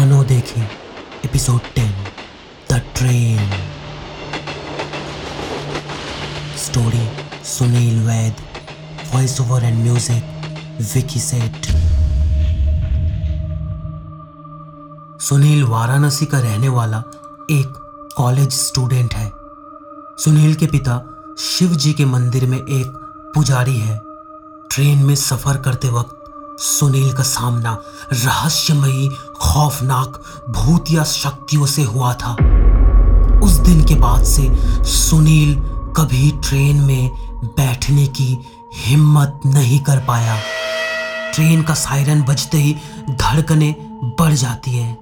मानो देखें। Episode ten the train story Sunil Vaid voice over and music Vicky Seth Sunil Varanasi का रहने वाला एक कॉलेज स्टूडेंट है। सुनील के पिता शिव जी के मंदिर में एक पुजारी है। ट्रेन में सफ़र करते वक्त सुनील का सामना रहस्यमयी, खौफनाक भूतिया शक्तियों से हुआ था। उस दिन के बाद से सुनील कभी ट्रेन में बैठने की हिम्मत नहीं कर पाया। ट्रेन का सायरन बजते ही धड़कने बढ़ जाती है।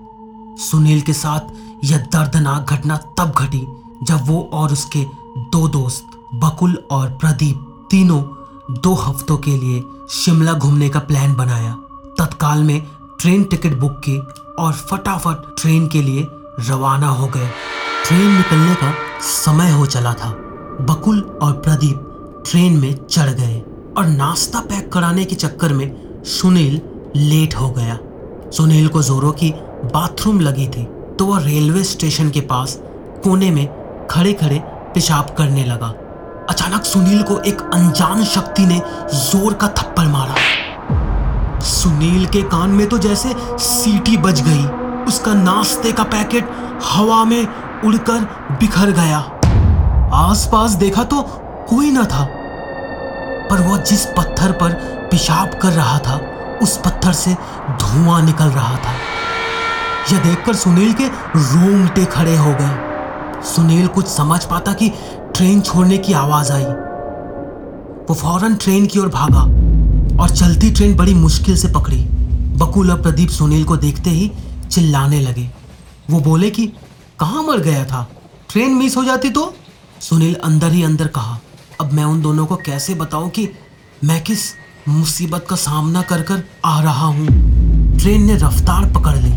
सुनील के साथ यह दर्दनाक घटना तब घटी जब वो और उसके दो दोस्त, बकुल और प्रदीप, तीनों दो हफ्तों के लिए शिमला घूमने का प्लान बनाया। तत्काल में ट्रेन टिकट बुक की और फटाफट ट्रेन के लिए रवाना हो गए। ट्रेन निकलने का समय हो चला था। बकुल और प्रदीप ट्रेन में चढ़ गए और नाश्ता पैक कराने के चक्कर में सुनील लेट हो गया। सुनील को जोरों की बाथरूम लगी थी तो वह रेलवे स्टेशन के पास कोने में खड़े खड़े पेशाब करने लगा। अचानक सुनील को एक अनजान शक्ति ने ज़ोर का थप्पड़ मारा। सुनील के कान में तो जैसे सीटी बज गई। उसका नाश्ते का पैकेट हवा में उड़कर बिखर गया। आसपास देखा तो कोई ना था। पर वह जिस पत्थर पर पेशाब कर रहा था, उस पत्थर से धुआँ निकल रहा था। यह देखकर सुनील के रोंगटे खड़े हो गए। सुनील कुछ समझ पाता कि ट्रेन छोड़ने की आवाज़ आई। वो फ़ौरन ट्रेन की ओर भागा और चलती ट्रेन बड़ी मुश्किल से पकड़ी। बकुल और प्रदीप सुनील को देखते ही चिल्लाने लगे। वो बोले कि, कहाँ मर गया था? ट्रेन मिस हो जाती तो? सुनील अंदर ही अंदर कहा, अब मैं उन दोनों को कैसे बताऊँ कि मैं किस मुसीबत का सामना कर कर आ रहा हूँ? ट्रेन ने रफ्तार पकड़ ली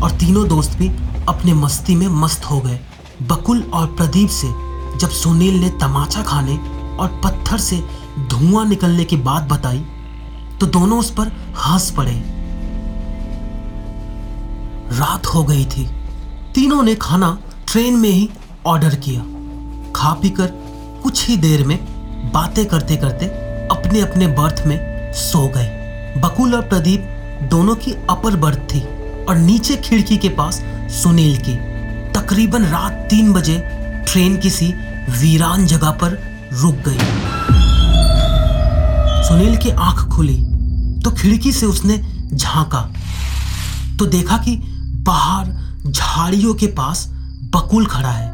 और तीनों दोस्त भी अपने मस्ती में मस्त हो गए। बकुल और प्रदीप से जब सुनील ने तमाचा खाने और पत्थर से धुआँ निकलने की बात बताई तो दोनों उस पर हंस पड़े। रात हो गई थी। तीनों ने खाना ट्रेन में ही ऑर्डर किया। खा पी कर कुछ ही देर में बातें करते करते अपने अपने बर्थ में सो गए। बकुल और प्रदीप दोनों की अपर बर्थ थी और नीचे खिड़की के पास सुनील की। तकरीबन रात तीन बजे ट्रेन किसी वीरान जगह पर रुक गई। सुनील की आँख खुली तो खिड़की से उसने झांका। तो देखा कि बाहर झाड़ियों के पास बकुल खड़ा है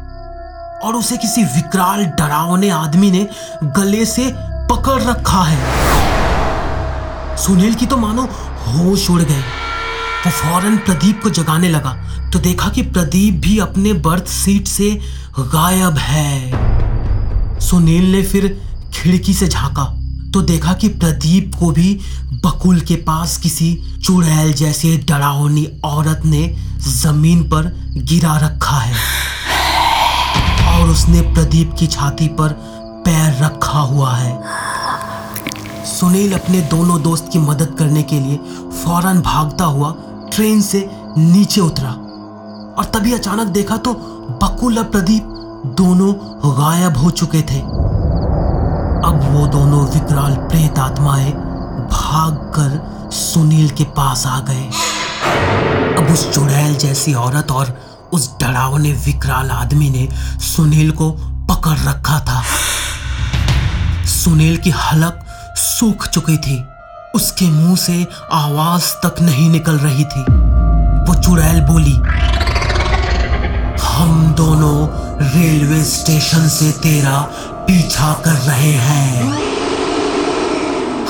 और उसे किसी विकराल, डरावने आदमी ने गले से पकड़ रखा है। सुनील की तो मानो होश उड़ गए। वो फ़ौरन प्रदीप को जगाने लगा तो देखा कि प्रदीप भी अपने बर्थ सीट से गायब है। सुनील ने फिर खिड़की से झांका तो देखा कि प्रदीप को भी बकुल के पास किसी चुड़ैल जैसे डरावनी औरत ने ज़मीन पर गिरा रखा है। और उसने प्रदीप की छाती पर पैर रखा हुआ है। सुनील अपने दोनों दोस्त की मदद करने के लिए फ़ौरन भागता हुआ ट्रेन से नीचे उतरा और तभी अचानक देखा तो बकुल और प्रदीप दोनों गायब हो चुके थे। अब वो दोनों विकराल प्रेत आत्माएँ भागकर सुनील के पास आ गए। अब उस चुड़ैल जैसी औरत और उस डरावने विकराल आदमी ने सुनील को पकड़ रखा था। सुनील की हलक सूख चुकी थी। उसके मुँह से आवाज़ तक नहीं निकल रही थी। वो चुड़ैल बोली, हम दोनों रेलवे स्टेशन से तेरा पीछा कर रहे हैं।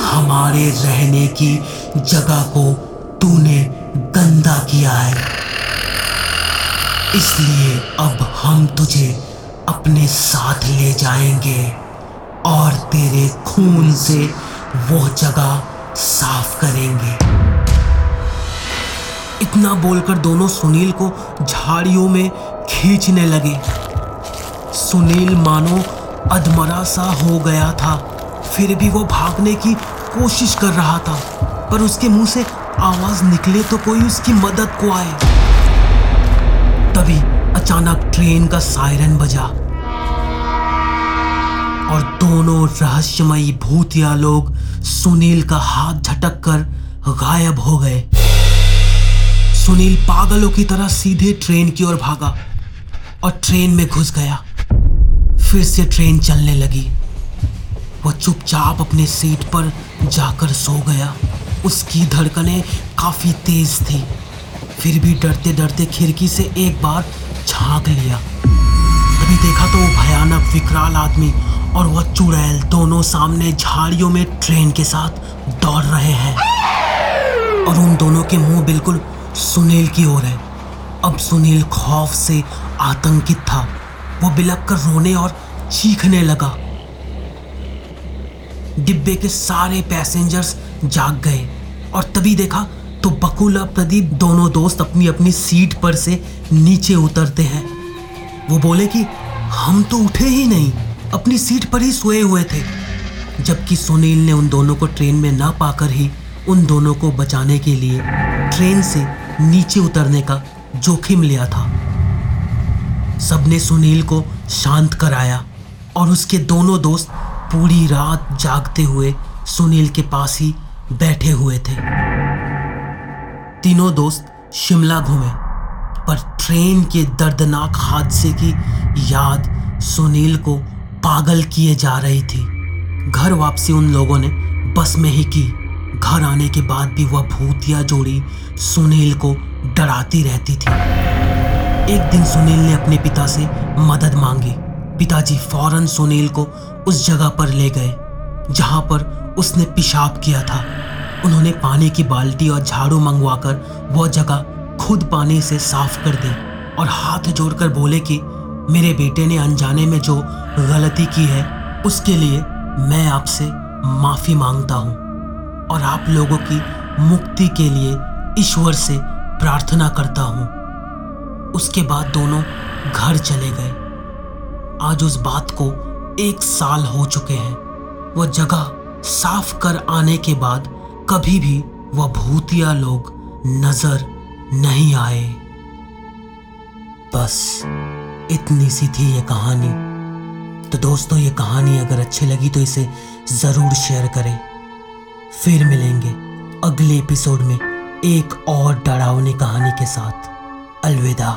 हमारे रहने की जगह को तूने गंदा किया है। इसलिए अब हम तुझे अपने साथ ले जाएँगे और तेरे खून से वो जगह साफ़ करेंगे। इतना बोलकर दोनों सुनील को झाड़ियों में खींचने लगे। सुनील मानो अधमरा सा हो गया था, फिर भी वो भागने की कोशिश कर रहा था, पर उसके मुँह से आवाज़ निकले तो कोई उसकी मदद को आए। तभी अचानक ट्रेन का सायरन बजा। और दोनों रहस्यमयी भूतिया लोग सुनील का हाथ झटक कर गायब हो गए। सुनील पागलों की तरह सीधे ट्रेन की ओर भागा और ट्रेन में घुस गया। फिर से ट्रेन चलने लगी। वो चुपचाप अपने सीट पर जाकर सो गया। उसकी धड़कनें काफ़ी तेज थी। फिर भी डरते डरते खिड़की से एक बार झाँक लिया। तभी देखा तो वो भयानक, विकराल आदमी और वह चुड़ैल दोनों सामने झाड़ियों में ट्रेन के साथ दौड़ रहे हैं। और उन दोनों के मुँह बिल्कुल सुनील की ओर है। अब सुनील खौफ से आतंकित था। वो बिलक कर रोने और चीखने लगा। डिब्बे के सारे पैसेंजर्स जाग गए और तभी देखा तो बकुला प्रदीप दोनों दोस्त अपनी अपनी सीट पर से नीचे उतरते हैं। वो बोले कि, हम तो उठे ही नहीं। अपनी सीट पर ही सोए हुए थे, जबकि सुनील ने उन दोनों को ट्रेन में ना पाकर ही उन दोनों को बचाने के लिए ट्रेन से नीचे उतरने का जोखिम लिया था। सबने सुनील को शांत कराया और उसके दोनों दोस्त पूरी रात जागते हुए सुनील के पास ही बैठे हुए थे। तीनों दोस्त शिमला घूमे, पर ट्रेन के दर्दनाक हादसे की याद सुनील को पागल किए जा रही थी। घर वापसी उन लोगों ने बस में ही की। घर आने के बाद भी वह भूतिया जोड़ी सुनील को डराती रहती थी। एक दिन सुनील ने अपने पिता से मदद मांगी। पिताजी फ़ौरन सुनील को उस जगह पर ले गए, जहाँ पर उसने पेशाब किया था। उन्होंने पानी की बाल्टी और झाड़ू मंगवाकर वह जगह खुद पानी से साफ़ कर दी और हाथ जोड़कर बोले कि, मेरे बेटे ने अनजाने में जो गलती की है, उसके लिए मैं आपसे माफ़ी माँगता हूँ और आप लोगों की मुक्ति के लिए ईश्वर से प्रार्थना करता हूँ। उसके बाद दोनों घर चले गए। आज उस बात को एक साल हो चुके हैं। वह जगह साफ़ कर आने के बाद कभी भी वह भूतिया लोग नज़र नहीं आए। बस इतनी सी थी ये कहानी। तो दोस्तों, ये कहानी अगर अच्छी लगी तो इसे ज़रूर शेयर करें। फिर मिलेंगे अगले एपिसोड में एक और डरावनी कहानी के साथ। अलविदा।